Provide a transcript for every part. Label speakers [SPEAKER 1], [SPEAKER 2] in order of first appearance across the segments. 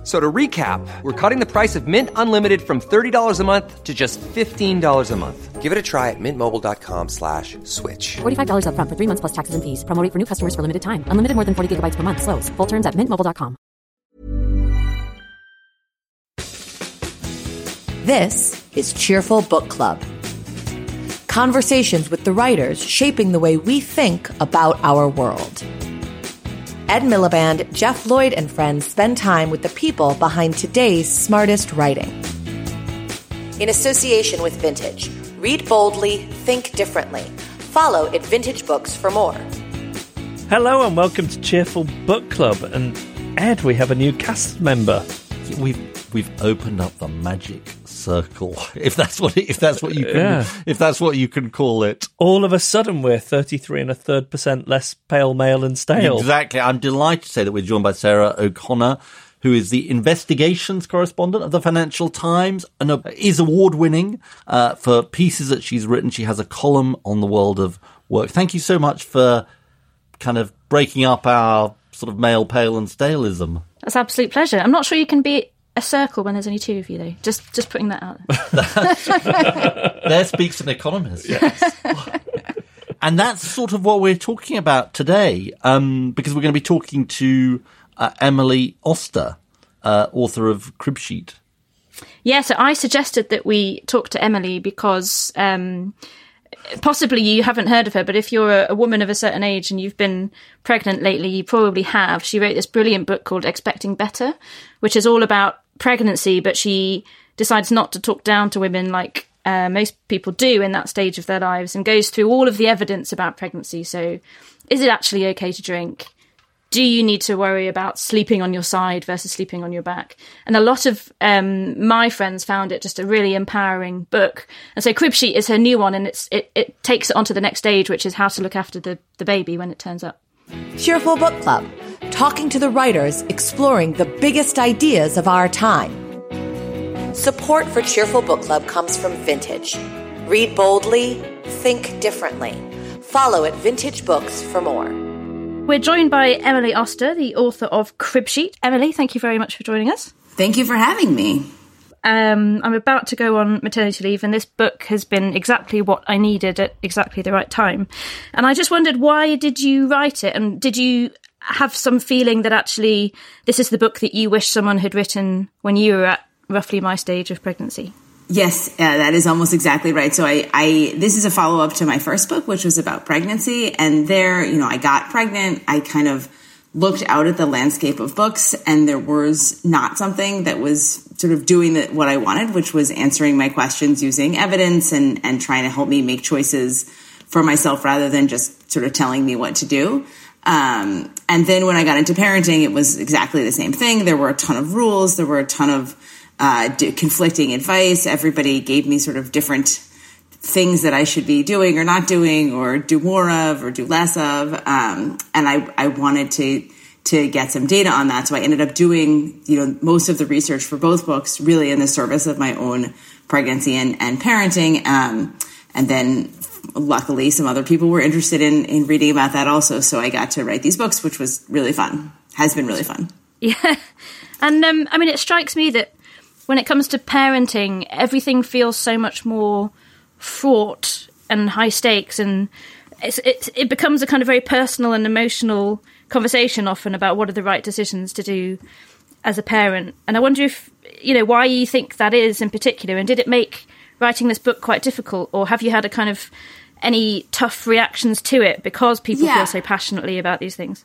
[SPEAKER 1] F- So to recap, we're cutting the price of Mint Unlimited from $30 a month to just $15 a month.
[SPEAKER 2] Give it a try at mintmobile.com slash switch.
[SPEAKER 3] $45 upfront for three months plus taxes and fees. Promo rate for new customers for limited time. Unlimited more than 40 gigabytes per month. Slows. Full terms at mintmobile.com.
[SPEAKER 4] This is Cheerful Book Club. Conversations with the writers shaping the way we think about our world. Ed Miliband, Geoff Lloyd, and friends spend time with the people behind today's smartest writing. In association with Vintage, read boldly, think differently. Follow at Vintage Books for more.
[SPEAKER 5] Hello and welcome to Cheerful Book Club. And Ed, we have a new cast member.
[SPEAKER 6] We've we've opened up the magic circle, if that's what if that's what you can
[SPEAKER 5] Yeah.
[SPEAKER 6] if that's what you can call it.
[SPEAKER 5] All of a sudden, we're 33 and a third percent less pale, male, and stale.
[SPEAKER 6] Exactly. I'm delighted to say that we're joined by Sarah O'Connor, who is the investigations correspondent of the Financial Times and uh, is award winning uh, for pieces that she's written. She has a column on the world of work. Thank you so much for kind of breaking up our sort of male, pale, and staleism.
[SPEAKER 7] That's an absolute pleasure. I'm not sure you can be a circle when there's only two of you, though. Just just putting that out. there.
[SPEAKER 6] there speaks an economist. Yes. and that's sort of what we're talking about today, um, because we're going to be talking to uh, Emily Oster, uh, author of Cribsheet.
[SPEAKER 7] yeah, so I suggested that we talk to Emily because um, possibly you haven't heard of her, but if you're a, a woman of a certain age and you've been pregnant lately, you probably have. She wrote this brilliant book called Expecting Better, which is all about pregnancy, but she decides not to talk down to women like uh, most people do in that stage of their lives and goes through all of the evidence about pregnancy. So, is it actually okay to drink? do you need to worry about sleeping on your side versus sleeping on your back? And a lot of um, my friends found it just a really empowering book. And so Cribsheet is her new one, and it's it, it takes it on to the next stage, which is how to look after the, the baby when it turns up.
[SPEAKER 4] Cheerful Book Club, talking to the writers exploring the biggest ideas of our time. Support for Cheerful Book Club comes from Vintage. Read boldly, think differently. Follow at Vintage Books for more.
[SPEAKER 7] We're joined by Emily Oster, the author of Cribsheet. Emily, thank you very much for joining us.
[SPEAKER 8] Thank you for having me.
[SPEAKER 7] Um, I'm about to go on maternity leave, and this book has been exactly what I needed at exactly the right time. And I just wondered, why did you write it? And did you have some feeling that actually this is the book that you wish someone had written when you were at roughly my stage of pregnancy?
[SPEAKER 8] Yes, uh, that is almost exactly right. So I, I, this is a follow up to my first book, which was about pregnancy. And there, you know, I got pregnant. I kind of looked out at the landscape of books and there was not something that was sort of doing the, what I wanted, which was answering my questions using evidence and, and trying to help me make choices for myself rather than just sort of telling me what to do. Um, and then when I got into parenting, it was exactly the same thing. There were a ton of rules. There were a ton of uh, conflicting advice. Everybody gave me sort of different things that I should be doing or not doing, or do more of, or do less of. Um, and I, I wanted to to get some data on that, so I ended up doing you know most of the research for both books, really in the service of my own pregnancy and and parenting. Um, and then luckily, some other people were interested in in reading about that also. So I got to write these books, which was really fun. Has been really fun.
[SPEAKER 7] Yeah. And um, I mean, it strikes me that when it comes to parenting, everything feels so much more fraught and high stakes, and it's, it, it becomes a kind of very personal and emotional conversation often about what are the right decisions to do as a parent. And I wonder if, you know, why you think that is in particular, and did it make writing this book quite difficult, or have you had a kind of any tough reactions to it because people
[SPEAKER 8] Yeah.
[SPEAKER 7] feel so passionately about these things?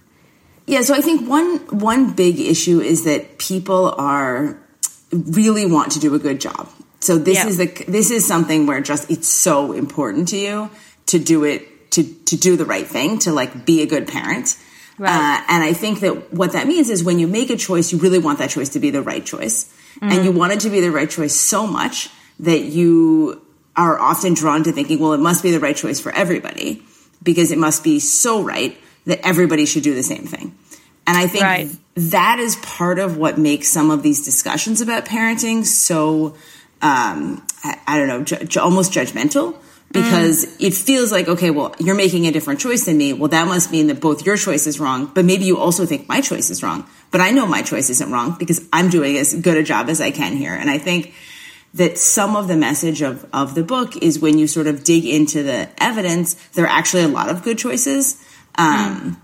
[SPEAKER 8] Yeah, so I think one one big issue is that people are really want to do a good job. So this
[SPEAKER 7] Yeah.
[SPEAKER 8] is the this is something where just it's so important to you to do it to to do the right thing to like be a good parent.
[SPEAKER 7] Right.
[SPEAKER 8] Uh, and I think that what that means is when you make a choice, you really want that choice to be the right choice, and you want it to be the right choice so much that you are often drawn to thinking, well, it must be the right choice for everybody because it must be so right that everybody should do the same thing. And I think
[SPEAKER 7] Right.
[SPEAKER 8] that is part of what makes some of these discussions about parenting so um, I, I, don't know, ju- almost judgmental because mm. it feels like okay, well, you're making a different choice than me. Well, that must mean that both your choice is wrong, but maybe you also think my choice is wrong. But I know my choice isn't wrong because I'm doing as good a job as I can here, and I think that some of the message of, of the book is when you sort of dig into the evidence, there are actually a lot of good choices. Um, mm.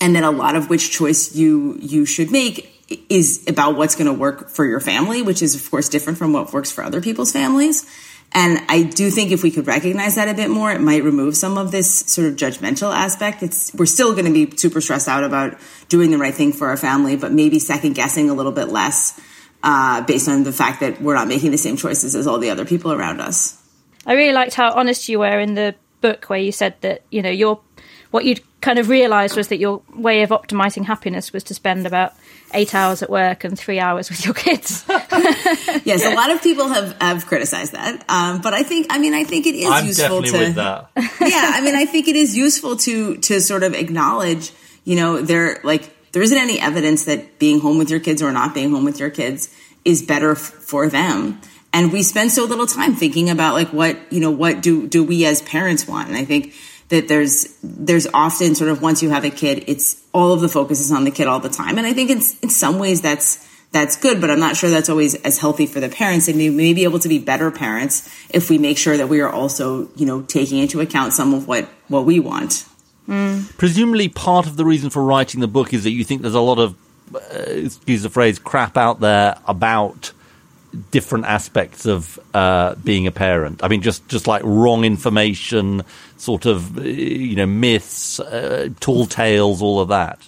[SPEAKER 8] And then a lot of which choice you, you should make is about what's going to work for your family, which is of course different from what works for other people's families. And I do think if we could recognize that a bit more, it might remove some of this sort of judgmental aspect. It's, we're still going to be super stressed out about doing the right thing for our family, but maybe second guessing a little bit less uh, based on the fact that we're not making the same choices as all the other people around us.
[SPEAKER 7] I really liked how honest you were in the book, where you said that you know your what you'd kind of realised was that your way of optimizing happiness was to spend about eight hours at work and three hours with your kids.
[SPEAKER 8] yes, a lot of people have, have criticized that, um, but I think I mean I think it is
[SPEAKER 6] I'm
[SPEAKER 8] useful
[SPEAKER 6] to.
[SPEAKER 8] yeah, I mean I think it is useful to to sort of acknowledge you know there like there isn't any evidence that being home with your kids or not being home with your kids is better f- for them. And we spend so little time thinking about like what you know what do do we as parents want? And i think that there's there's often sort of once you have a kid it's all of the focus is on the kid all the time. And i think it's in some ways that's that's good but i'm not sure that's always as healthy for the parents. And we may be able to be better parents if we make sure that we are also you know taking into account some of what what we want
[SPEAKER 6] Mm. Presumably, part of the reason for writing the book is that you think there's a lot of, uh, excuse the phrase, crap out there about different aspects of uh, being a parent. I mean, just just like wrong information, sort of, uh, you know, myths, uh, tall tales, all of that.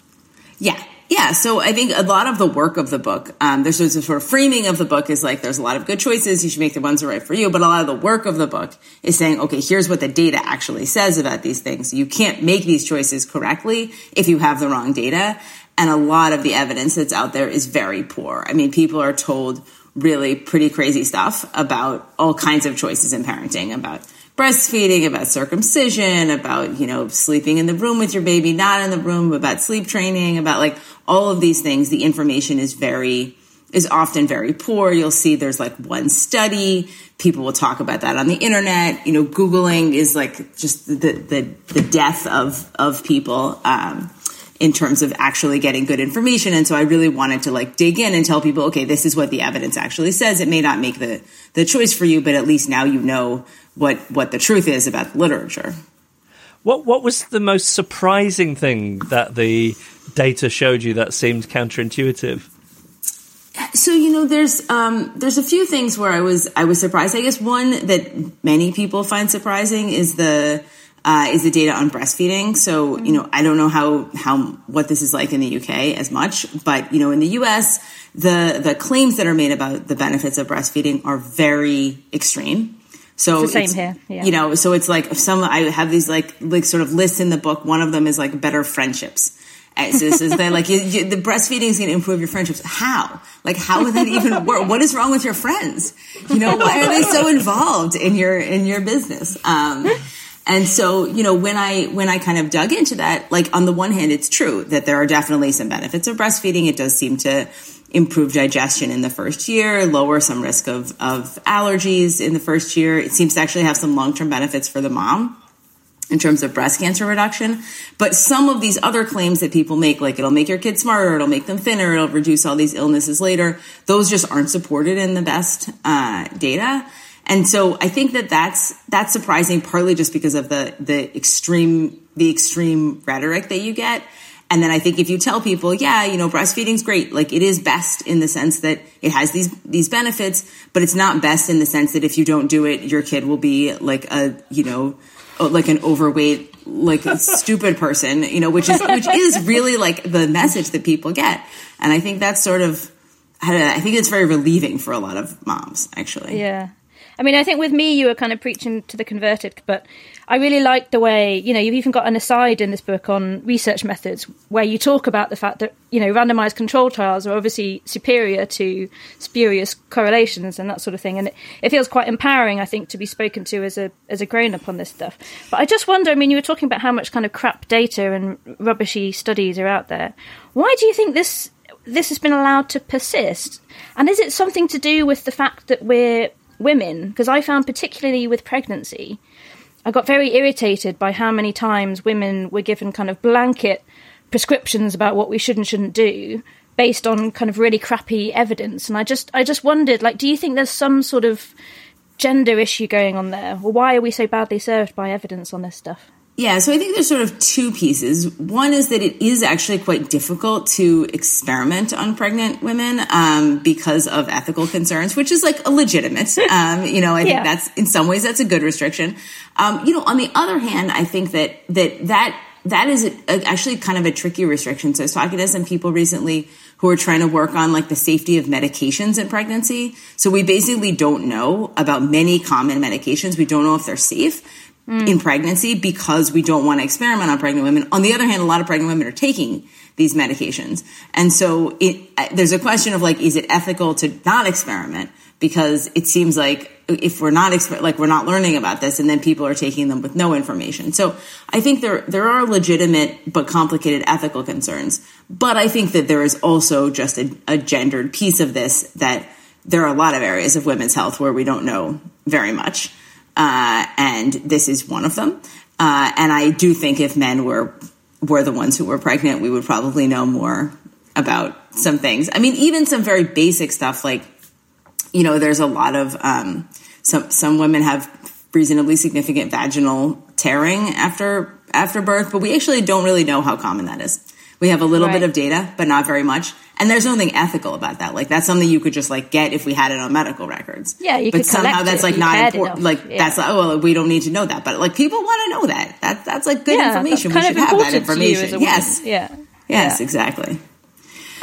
[SPEAKER 8] Yeah, yeah, so I think a lot of the work of the book, um, there's a sort of framing of the book is like there's a lot of good choices. You should make the ones that are right for you. But a lot of the work of the book is saying, okay, here's what the data actually says about these things. You can't make these choices correctly if you have the wrong data. And a lot of the evidence that's out there is very poor. I mean, people are told really pretty crazy stuff about all kinds of choices in parenting, about breastfeeding, about circumcision, about, you know, sleeping in the room with your baby, not in the room, about sleep training, about like all of these things. The information is very, is often very poor. You'll see there's like one study. People will talk about that on the internet. You know, Googling is like just the, the, the death of, of people. Um, in terms of actually getting good information. And so I really wanted to like dig in and tell people, okay, this is what the evidence actually says. It may not make the, the choice for you, but at least now you know what what the truth is about the literature.
[SPEAKER 5] What what was the most surprising thing that the data showed you that seemed counterintuitive?
[SPEAKER 8] So you know, there's um, there's a few things where I was I was surprised. I guess one that many people find surprising is the uh, is the data on breastfeeding. So you know, I don't know how how what this is like in the UK as much, but you know, in the US, the the claims that are made about the benefits of breastfeeding are very extreme.
[SPEAKER 7] So it's same here. Yeah.
[SPEAKER 8] You know, so it's like some I have these like like sort of lists in the book. One of them is like better friendships. So this is that like you, you, the breastfeeding is going to improve your friendships. How? Like how would that even work? What is wrong with your friends? You know, why are they so involved in your in your business? Um, and so, you know, when I when I kind of dug into that, like on the one hand, it's true that there are definitely some benefits of breastfeeding. It does seem to improve digestion in the first year, lower some risk of, of allergies in the first year. It seems to actually have some long term benefits for the mom in terms of breast cancer reduction. But some of these other claims that people make, like it'll make your kids smarter, it'll make them thinner, it'll reduce all these illnesses later, those just aren't supported in the best uh, data. And so I think that that's that's surprising, partly just because of the the extreme the extreme rhetoric that you get. And then I think if you tell people, yeah, you know, breastfeeding's great, like it is best in the sense that it has these these benefits, but it's not best in the sense that if you don't do it, your kid will be like a, you know, like an overweight, like a stupid person, you know, which is which is really like the message that people get. And I think that's sort of I, know, I think it's very relieving for a lot of moms, actually.
[SPEAKER 7] Yeah. I mean, I think with me, you were kind of preaching to the converted, but I really like the way, you know, you've even got an aside in this book on research methods where you talk about the fact that, you know, randomized control trials are obviously superior to spurious correlations and that sort of thing. And it, it feels quite empowering, I think, to be spoken to as a, as a grown up on this stuff. But I just wonder, I mean, you were talking about how much kind of crap data and rubbishy studies are out there. Why do you think this this has been allowed to persist? And is it something to do with the fact that we're women? Because I found, particularly with pregnancy, I got very irritated by how many times women were given kind of blanket prescriptions about what we should and shouldn't do based on kind of really crappy evidence. And I just, I just wondered, like, do you think there's some sort of gender issue going on there? Or why are we so badly served by evidence on this stuff?
[SPEAKER 8] Yeah, so I think there's sort of two pieces. One is that it is actually quite difficult to experiment on pregnant women um, because of ethical concerns, which is like a legitimate. Um, you know, I think that's in some ways that's a good restriction. Um, you know, on the other hand, I think that that that that is a, actually kind of a tricky restriction. So I was talking to some people recently who are trying to work on like the safety of medications in pregnancy. So we basically don't know about many common medications. We don't know if they're safe in pregnancy because we don't want to experiment on pregnant women. On the other hand, a lot of pregnant women are taking these medications. And so it, there's a question of like, is it ethical to not experiment? Because it seems like if we're not exper- like we're not learning about this and then people are taking them with no information. So I think there there are legitimate but complicated ethical concerns. But I think that there is also just a, a gendered piece of this that there are a lot of areas of women's health where we don't know very much uh, and this is one of them. Uh, and I do think if men were were the ones who were pregnant, we would probably know more about some things. I mean, even some very basic stuff like, you know, there's a lot of um, some some women have reasonably significant vaginal tearing after after birth, but we actually don't really know how common that is. We have a little
[SPEAKER 7] Right.
[SPEAKER 8] bit of data, but not very much. And there's nothing ethical about that. Like that's something you could just like get if we had it on medical records.
[SPEAKER 7] Yeah, you
[SPEAKER 8] but
[SPEAKER 7] could
[SPEAKER 8] somehow that's like not important. Like
[SPEAKER 7] Yeah.
[SPEAKER 8] that's like, oh well, we don't need to know that. But like people want to know that. That that's like good
[SPEAKER 7] yeah,
[SPEAKER 8] information. We should have that
[SPEAKER 7] important to you as
[SPEAKER 8] information.
[SPEAKER 7] a woman.
[SPEAKER 8] Yes.
[SPEAKER 7] Yeah.
[SPEAKER 8] Yes,
[SPEAKER 7] Yeah.
[SPEAKER 8] exactly.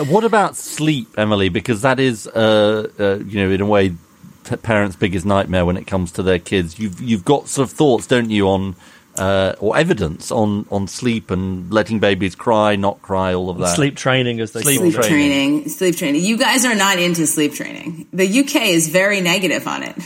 [SPEAKER 6] What about sleep, Emily? Because that is, uh, uh, you know, in a way, p- parents' biggest nightmare when it comes to their kids. You've you've got sort of thoughts, don't you, on uh, or evidence on on sleep and letting babies cry, not cry, all of that.
[SPEAKER 5] Sleep training, as they
[SPEAKER 6] Sleep
[SPEAKER 5] call
[SPEAKER 8] Sleep
[SPEAKER 6] training.
[SPEAKER 8] training. Sleep training. You guys are not into sleep training. The UK is very negative on it.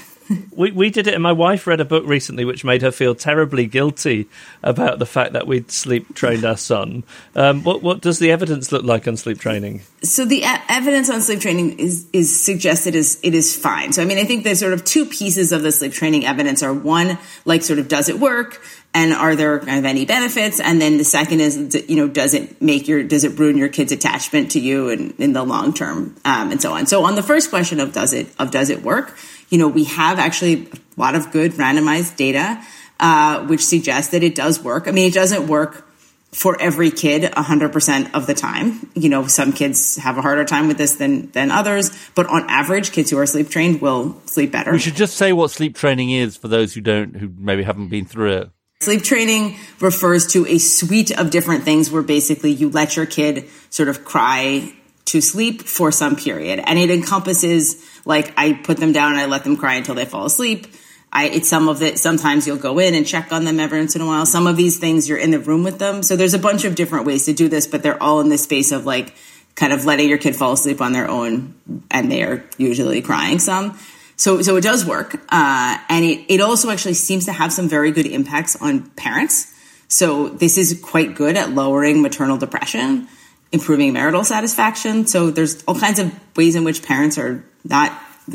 [SPEAKER 5] We we did it, and my wife read a book recently which made her feel terribly guilty about the fact that we'd sleep trained our son. Um, what what does the evidence look like on sleep training?
[SPEAKER 8] so the e- evidence on sleep training is is suggested as it is fine. So I mean, I think there's sort of two pieces of the sleep training evidence are one, like sort of does it work, and are there kind of any benefits, and then the second is you know does it make your does it ruin your kid's attachment to you and in the long term, um, and so on. So on the first question of does it of does it work, you know we have actually a lot of good randomized data uh, which suggests that it does work. I mean, it doesn't work for every kid 100% of the time. You know, some kids have a harder time with this than than others, but on average kids who are sleep trained will sleep better.
[SPEAKER 6] We should just say what sleep training is for those who don't, who maybe haven't been through it.
[SPEAKER 8] Sleep training refers to a suite of different things where basically you let your kid sort of cry to sleep for some period. And it encompasses like I put them down and I let them cry until they fall asleep. I, it's some of it. Sometimes you'll go in and check on them every once in a while. Some of these things you're in the room with them. So there's a bunch of different ways to do this, but they're all in the space of like kind of letting your kid fall asleep on their own, and they are usually crying some. So, so it does work, uh, and it it also actually seems to have some very good impacts on parents. So this is quite good at lowering maternal depression, improving marital satisfaction. So there's all kinds of ways in which parents are not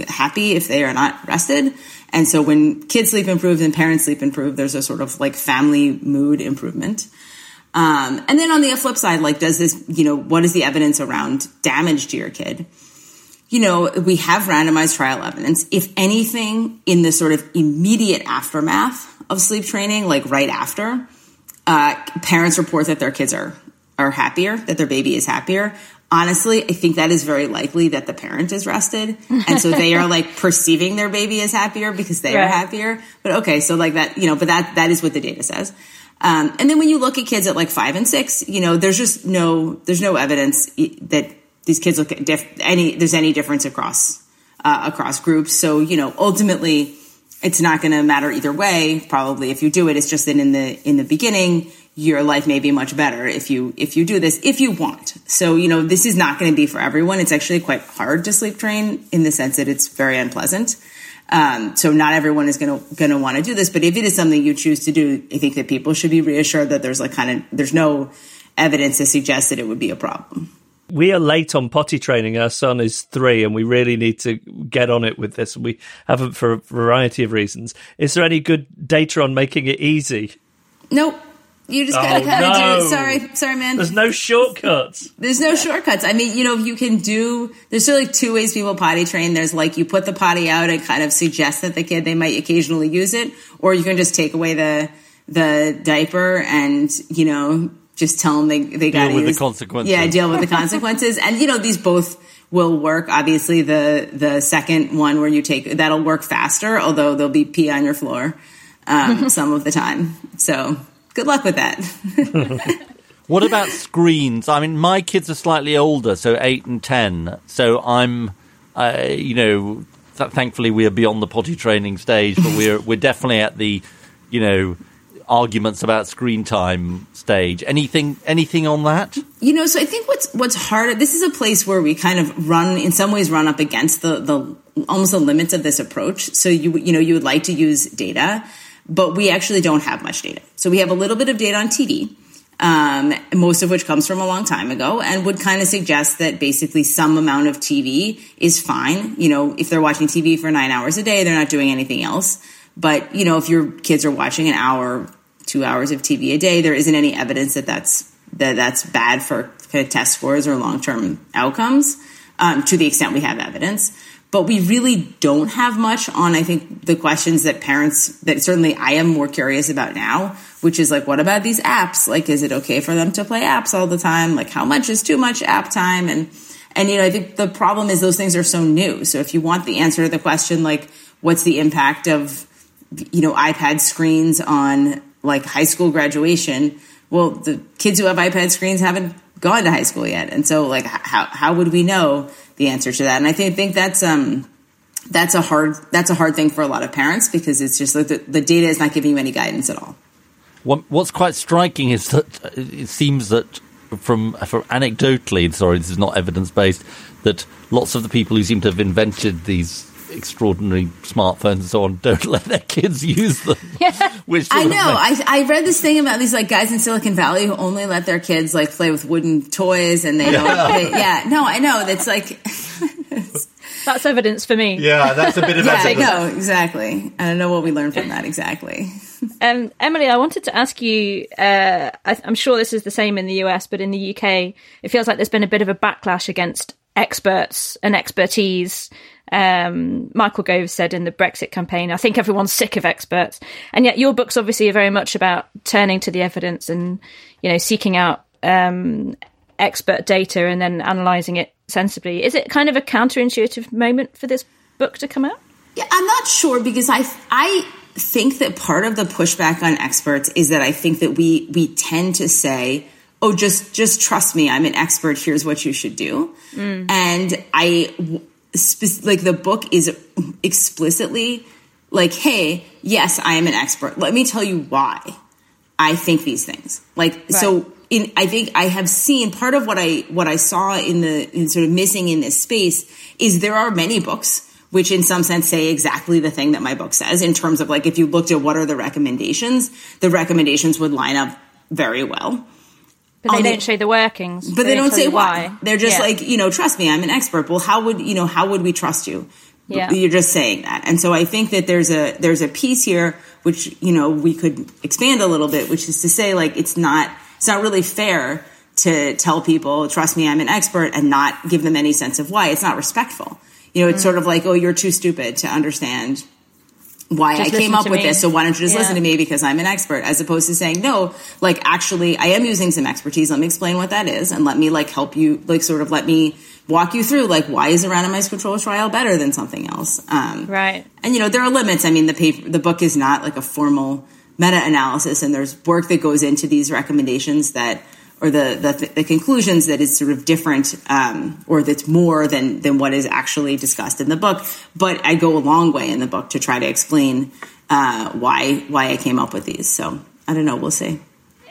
[SPEAKER 8] happy if they are not rested. And so when kids sleep improves and parents sleep improve, there's a sort of like family mood improvement. Um, and then on the flip side, like, does this, you know, what is the evidence around damage to your kid? You know, we have randomized trial evidence. If anything, in the sort of immediate aftermath of sleep training, like right after, uh, parents report that their kids are are happier, that their baby is happier. Honestly, I think that is very likely that the parent is rested, and so they are like perceiving their baby as happier because they are happier. But okay, so like that, you know, but that that is what the data says. Um, and then when you look at kids at like five and six, you know, there's just no there's no evidence that these kids look at diff- any there's any difference across uh, across groups. So you know, ultimately, it's not going to matter either way. Probably if you do it, it's just that in the in the beginning, your life may be much better if you if you do this if you want. So you know, this is not going to be for everyone. It's actually quite hard to sleep train in the sense that it's very unpleasant. Um, so not everyone is going to going to want to do this, but if it is something you choose to do, I think that people should be reassured that there's like kind of there's no evidence to suggest that it would be a problem.
[SPEAKER 5] We are late on potty training. Our son is three, and we really need to get on it with this. We haven't for a variety of reasons. Is there any good data on making it easy?
[SPEAKER 8] Nope. You just gotta
[SPEAKER 5] Oh,
[SPEAKER 8] kind of
[SPEAKER 5] no.
[SPEAKER 8] do. Sorry, sorry, man.
[SPEAKER 5] There's no shortcuts.
[SPEAKER 8] There's no shortcuts. I mean, you know, you can do. There's sort of like two ways people potty train. There's like you put the potty out and kind of suggest that the kid they might occasionally use it, or you can just take away the the diaper and you know just tell them they they got to
[SPEAKER 6] with the consequences.
[SPEAKER 8] Yeah, deal with the consequences. and you know, these both will work. Obviously, the the second one where you take that'll work faster, although there'll be pee on your floor um, some of the time. So good luck with that.
[SPEAKER 6] What about screens? I mean, my kids are slightly older, so eight and ten. So I'm, uh, you know, th- thankfully we are beyond the potty training stage, but we're we're definitely at the, you know, arguments about screen time stage. Anything anything on that?
[SPEAKER 8] You know, so I think what's what's hard. This is a place where we kind of run, in some ways, run up against the the almost the limits of this approach. So you you know you would like to use data, but we actually don't have much data. So we have a little bit of data on TV. Um, most of which comes from a long time ago and would kind of suggest that basically some amount of TV is fine. You know, if they're watching TV for nine hours a day, they're not doing anything else. But, you know, if your kids are watching an hour, two hours of TV a day, there isn't any evidence that that's, that that's bad for kind of test scores or long term outcomes, um, to the extent we have evidence. But we really don't have much on, I think, the questions that parents, that certainly I am more curious about now, which is like, what about these apps? Like, is it okay for them to play apps all the time? Like, how much is too much app time? And, and, you know, I think the problem is those things are so new. So if you want the answer to the question, like, what's the impact of, you know, iPad screens on like high school graduation? Well, the kids who have iPad screens haven't gone to high school yet. And so like, how, how would we know the answer to that? And I think, think that's, um, that's a hard, that's a hard thing for a lot of parents because it's just like the, the data is not giving you any guidance at all.
[SPEAKER 6] What, what's quite striking is that it seems that from from anecdotally, sorry, this is not evidence based, that lots of the people who seem to have invented these extraordinary smartphones and so on don't let their kids use them. Which
[SPEAKER 8] I know. I, I read this thing about these like guys in Silicon Valley who only let their kids like play with wooden toys and they don't. They, yeah, no, I know. That's like,
[SPEAKER 7] That's evidence for me.
[SPEAKER 6] yeah, that's a bit of
[SPEAKER 8] yeah, I
[SPEAKER 6] evidence.
[SPEAKER 8] know exactly. I don't know what we learned from that exactly.
[SPEAKER 7] Um, Emily, I wanted to ask you. Uh, I, I'm sure this is the same in the US, but in the UK, it feels like there's been a bit of a backlash against experts and expertise. Um, Michael Gove said in the Brexit campaign, "I think everyone's sick of experts," and yet your books obviously are very much about turning to the evidence and you know seeking out um, expert data and then analysing it sensibly. Is it kind of a counterintuitive moment for this book to come out?
[SPEAKER 8] Yeah, I'm not sure because I I think that part of the pushback on experts is that I think that we we tend to say, "Oh, just just trust me, I'm an expert. Here's what you should do," and I spe- like the book is explicitly like, "Hey, yes, I am an expert. Let me tell you why I think these things." Like so. In, I think I have seen part of what I what I saw in the in sort of missing in this space is there are many books which in some sense say exactly the thing that my book says in terms of like if you looked at what are the recommendations, the recommendations would line up very well.
[SPEAKER 7] But they
[SPEAKER 8] On
[SPEAKER 7] don't show the workings.
[SPEAKER 8] But they don't
[SPEAKER 7] tell
[SPEAKER 8] say
[SPEAKER 7] you
[SPEAKER 8] why. They're just
[SPEAKER 7] Yeah.
[SPEAKER 8] like, you know, trust me, I'm an expert. Well, how would, you know, how would we trust you?
[SPEAKER 7] Yeah.
[SPEAKER 8] You're just saying that. And so I think that there's a there's a piece here which, you know, we could expand a little bit, which is to say like it's not it's not really fair to tell people, trust me, I'm an expert and not give them any sense of why. It's not respectful. You know, it's
[SPEAKER 7] Mm.
[SPEAKER 8] sort of like, oh, you're too stupid to understand why
[SPEAKER 7] Just
[SPEAKER 8] I came up with
[SPEAKER 7] me.
[SPEAKER 8] this. So why don't you just
[SPEAKER 7] Yeah.
[SPEAKER 8] listen to me because I'm an expert, as opposed to saying no. Like actually, I am using some expertise. Let me explain what that is, and let me like help you. Like sort of let me walk you through like why is a randomized control trial better than something else. Um,
[SPEAKER 7] Right.
[SPEAKER 8] and you know there are limits. I mean, the paper, the book is not like a formal meta-analysis, and there's work that goes into these recommendations that or the the, the conclusions that is sort of different um, or that's more than than what is actually discussed in the book. But I go a long way in the book to try to explain uh, why why I came up with these. So I don't know. We'll see.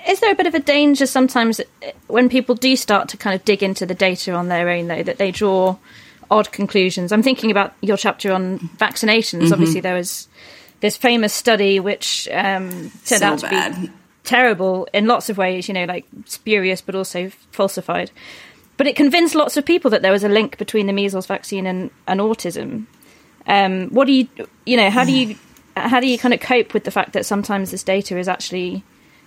[SPEAKER 7] Is there a bit of a danger sometimes uh, when people do start to kind of dig into the data on their own, though, that they draw odd conclusions? I'm thinking about your chapter on vaccinations.
[SPEAKER 8] Mm-hmm.
[SPEAKER 7] Obviously, there was this famous study which um, turned
[SPEAKER 8] So
[SPEAKER 7] out to
[SPEAKER 8] bad.
[SPEAKER 7] be terrible in lots of ways, you know, like spurious but also falsified. but it convinced lots of people that there was a link between the measles vaccine and, and autism. Um, what do you, you know, how do you, how do you kind of cope with the fact that sometimes this data is actually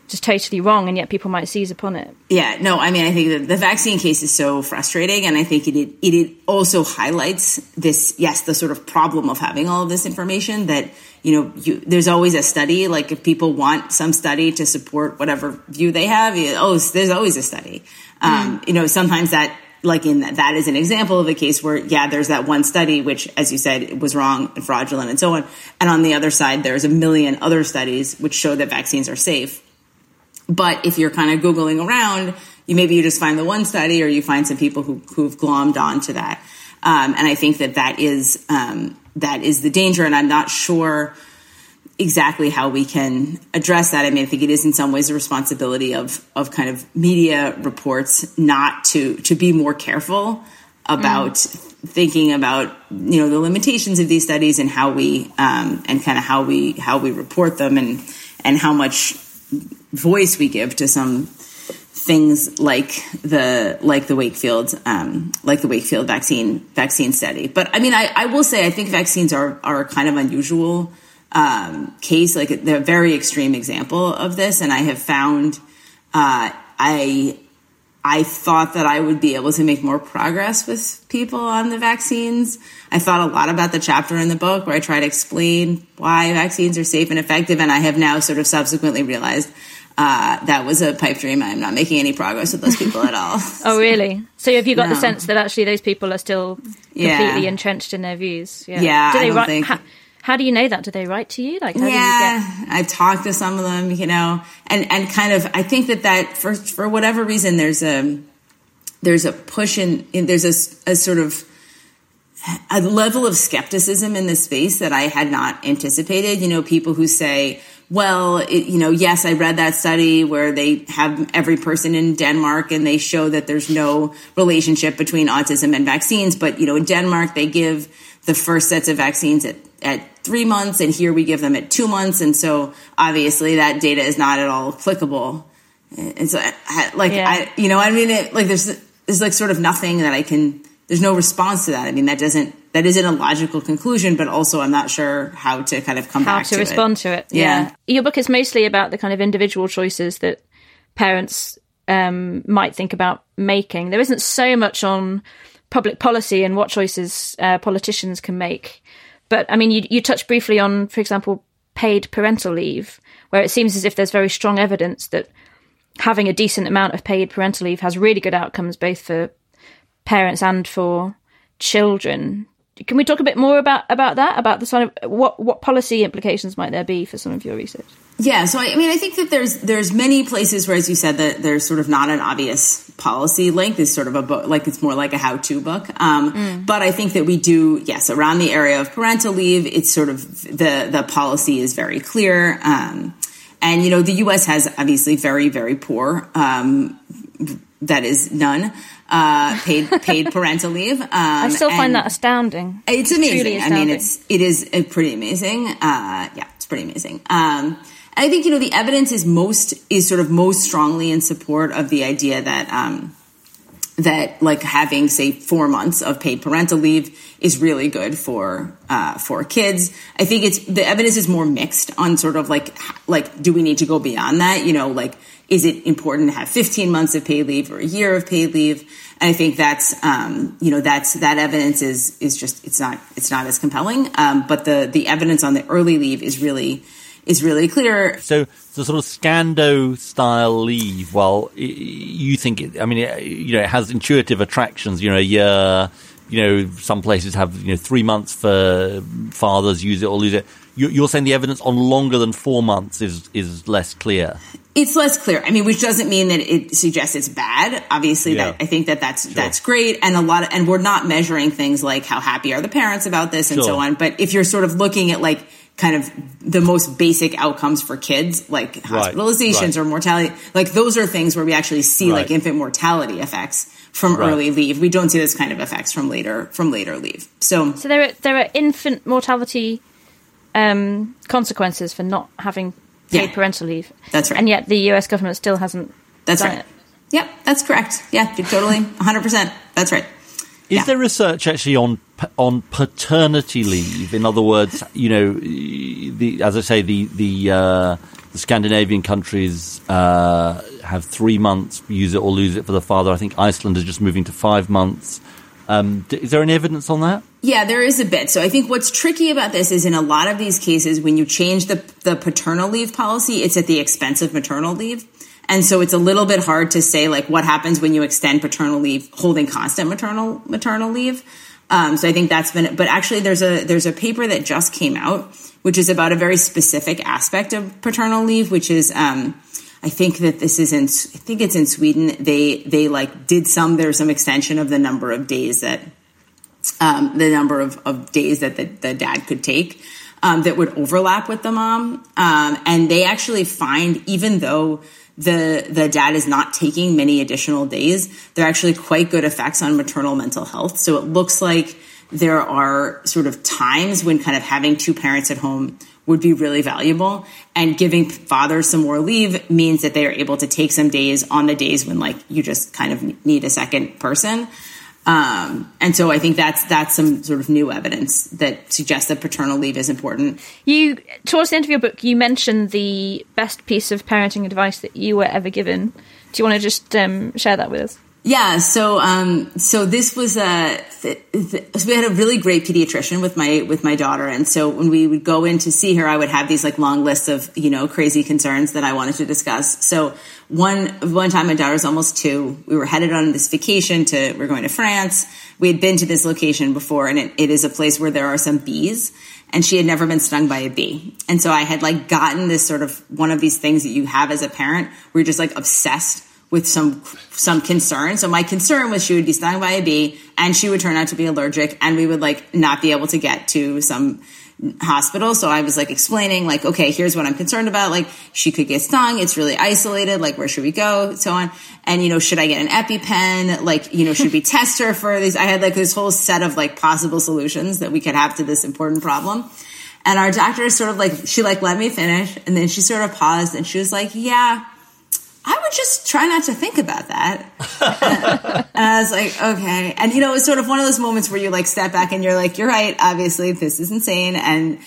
[SPEAKER 7] just totally wrong, and yet people might seize upon it?
[SPEAKER 8] Yeah, no, I mean, I think that the vaccine case is so frustrating, and I think it it, it also highlights this, yes, the sort of problem of having all of this information that you know, you, there's always a study. Like if people want some study to support whatever view they have, you, oh, there's always a study. Um, mm. You know, sometimes that like in that, that is an example of a case where, yeah, there's that one study, which, as you said, was wrong and fraudulent and so on. And on the other side, there's a million other studies which show that vaccines are safe. But if you're kind of Googling around, you maybe you just find the one study or you find some people who, who've glommed onto that. Um, and I think that that is, um, that is the danger. And I'm not sure, exactly how we can address that. I mean, I think it is in some ways a responsibility of of kind of media reports not to to be more careful about mm. thinking about you know the limitations of these studies and how we um, and kind of how we how we report them and and how much voice we give to some things like the like the Wakefield um, like the Wakefield vaccine vaccine study. But I mean, I, I will say I think vaccines are are kind of unusual um, case, like they're a very extreme example of this. And I have found, uh, I, I thought that I would be able to make more progress with people on the vaccines. I thought a lot about the chapter in the book where I try to explain why vaccines are safe and effective. And I have now sort of subsequently realized uh, that was a pipe dream. I'm not making any progress with those people at all.
[SPEAKER 7] oh, really? So have you got no. the sense that actually those people are still completely yeah. entrenched in their views?
[SPEAKER 8] Yeah. yeah Do they don't think. Ha-
[SPEAKER 7] how do you know that? Do they write to you?
[SPEAKER 8] Like, yeah, get- I talked to some of them, you know, and and kind of, I think that that for for whatever reason, there's a there's a push in, in there's a, a sort of a level of skepticism in this space that I had not anticipated. You know, people who say, well, it, you know, yes, I read that study where they have every person in Denmark and they show that there's no relationship between autism and vaccines. But, you know, in Denmark, they give the first sets of vaccines at at three months, and here we give them at two months. And so obviously that data is not at all applicable. And so, like, yeah. I, you know, I mean, it, like, there's, there's like sort of nothing that I can, there's no response to that. I mean, that doesn't, that isn't a logical conclusion, but also I'm not sure how to kind of come
[SPEAKER 7] how
[SPEAKER 8] back
[SPEAKER 7] to, it.
[SPEAKER 8] How to
[SPEAKER 7] respond
[SPEAKER 8] it.
[SPEAKER 7] to it. Yeah. yeah. Your book is mostly about the kind of individual choices that parents um, might think about making. There isn't so much on public policy and what choices uh, politicians can make. But I mean, you, you touched briefly on, for example, paid parental leave, where it seems as if there's very strong evidence that having a decent amount of paid parental leave has really good outcomes both for parents and for children. Can we talk a bit more about, about that? About the sort of what what policy implications might there be for some of your research?
[SPEAKER 8] Yeah, so I, I mean, I think that there's there's many places where, as you said, that there's sort of not an obvious policy link. Is sort of a book, like it's more like a how-to book. Um, mm. But I think that we do, yes, around the area of parental leave, it's sort of the the policy is very clear. Um, and you know, the U.S. has obviously very very poor. Um, that is none uh, paid paid parental leave. Um, I
[SPEAKER 7] still find that astounding.
[SPEAKER 8] It's amazing. Astounding. I mean, it's it is pretty amazing. Uh, yeah, it's pretty amazing. Um, I think you know the evidence is most is sort of most strongly in support of the idea that um, that like having say four months of paid parental leave is really good for uh, for kids. I think it's the evidence is more mixed on sort of like like do we need to go beyond that? You know, like is it important to have 15 months of paid leave or a year of paid leave? And I think that's um, you know that's that evidence is is just it's not it's not as compelling. Um, but the the evidence on the early leave is really is really clear.
[SPEAKER 6] So the sort of Scando style leave, well, you think it, I mean, it, you know, it has intuitive attractions, you know, a year, you know, some places have, you know, three months for fathers use it or lose it. You're saying the evidence on longer than four months is, is less clear.
[SPEAKER 8] It's less clear. I mean, which doesn't mean that it suggests it's bad. Obviously, yeah. that I think that that's sure. that's great, and a lot of, and we're not measuring things like how happy are the parents about this and sure. so on. But if you're sort of looking at like kind of the most basic outcomes for kids, like hospitalizations right, right. or mortality. Like those are things where we actually see right. like infant mortality effects from early leave. We don't see this kind of effects from later from later leave. So,
[SPEAKER 7] so there are there are infant mortality um, consequences for not having paid yeah, parental leave.
[SPEAKER 8] That's right.
[SPEAKER 7] And yet the U.S. government still hasn't.
[SPEAKER 8] That's
[SPEAKER 7] right.
[SPEAKER 8] It. Yep, that's correct. Yeah, you're totally 100%. That's right.
[SPEAKER 6] Is
[SPEAKER 8] Yeah.
[SPEAKER 6] there research actually on on paternity leave? In other words, you know, the as I say, the the, uh, the Scandinavian countries uh, have three months, use it or lose it for the father. I think Iceland is just moving to five months. Um, is there any evidence on that?
[SPEAKER 8] Yeah, there is a bit. So I think what's tricky about this is in a lot of these cases, when you change the, the paternal leave policy, it's at the expense of maternal leave. And so it's a little bit hard to say like what happens when you extend paternal leave, holding constant maternal maternal leave. Um, so I think that's been. But actually, there's a there's a paper that just came out, which is about a very specific aspect of paternal leave, which is. Um, I think that this is in. I think it's in Sweden. They they like did some. There's some extension of the number of days that um, the number of, of days that the, the dad could take um, that would overlap with the mom. Um, and they actually find, even though the the dad is not taking many additional days, there are actually quite good effects on maternal mental health. So it looks like there are sort of times when kind of having two parents at home would be really valuable. And giving fathers some more leave means that they are able to take some days on the days when like you just kind of need a second person um, and so I think that's that's some sort of new evidence that suggests that paternal leave is important.
[SPEAKER 7] You towards the end of your book, you mentioned the best piece of parenting advice that you were ever given. Do you want to just um, share that with us?
[SPEAKER 8] Yeah, so um, so this was a th- th- so we had a really great pediatrician with my with my daughter, and so when we would go in to see her, I would have these like long lists of you know crazy concerns that I wanted to discuss. So one one time, my daughter was almost two. We were headed on this vacation to we are going to France. We had been to this location before, and it, it is a place where there are some bees. And she had never been stung by a bee. And so I had like gotten this sort of one of these things that you have as a parent where you're just like obsessed with some some concern. So my concern was she would be stung by a bee and she would turn out to be allergic and we would like not be able to get to some hospital. So I was like explaining like, okay, here's what I'm concerned about. Like she could get stung. It's really isolated. Like where should we go? So on. And you know, should I get an EpiPen? Like, you know, should we test her for these? I had like this whole set of like possible solutions that we could have to this important problem. And our doctor sort of like, she like let me finish and then she sort of paused and she was like, yeah, I would just try not to think about that. and I was like, okay. And you know, it was sort of one of those moments where you like step back and you're like, you're right. Obviously, this is insane. And,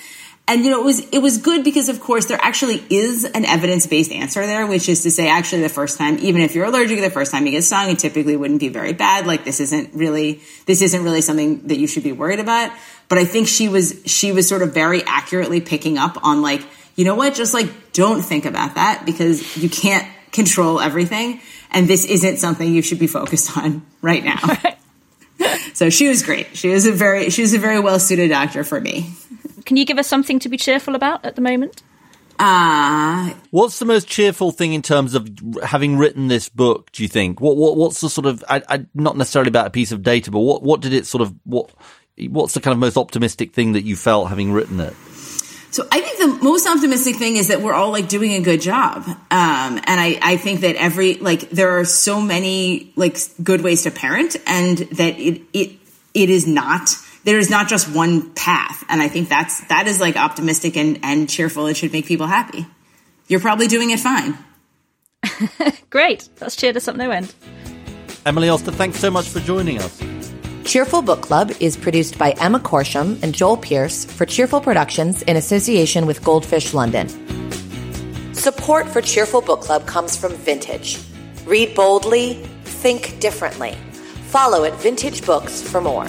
[SPEAKER 8] and you know, it was, it was good because of course there actually is an evidence-based answer there, which is to say actually the first time, even if you're allergic the first time you get stung, it typically wouldn't be very bad. Like this isn't really, this isn't really something that you should be worried about. But I think she was, she was sort of very accurately picking up on like, you know what? Just like don't think about that because you can't control everything. And this isn't something you should be focused on right now. so she was great. She was a very, she was a very well suited doctor for me.
[SPEAKER 7] Can you give us something to be cheerful about at the moment?
[SPEAKER 8] Uh,
[SPEAKER 6] What's the most cheerful thing in terms of having written this book? Do you think? What what what's the sort of I, I, not necessarily about a piece of data, but what what did it sort of what what's the kind of most optimistic thing that you felt having written it?
[SPEAKER 8] So I think the most optimistic thing is that we're all like doing a good job. Um, and I, I think that every, like, there are so many like good ways to parent and that it, it, it is not, there is not just one path. And I think that's, that is like optimistic and, and cheerful. It should make people happy. You're probably doing it fine.
[SPEAKER 7] Great. That's cheered us up no end.
[SPEAKER 6] Emily Oster, thanks so much for joining us.
[SPEAKER 4] Cheerful Book Club is produced by Emma Corsham and Joel Pierce for Cheerful Productions in association with Goldfish London. Support for Cheerful Book Club comes from Vintage. Read boldly, think differently. Follow at Vintage Books for more.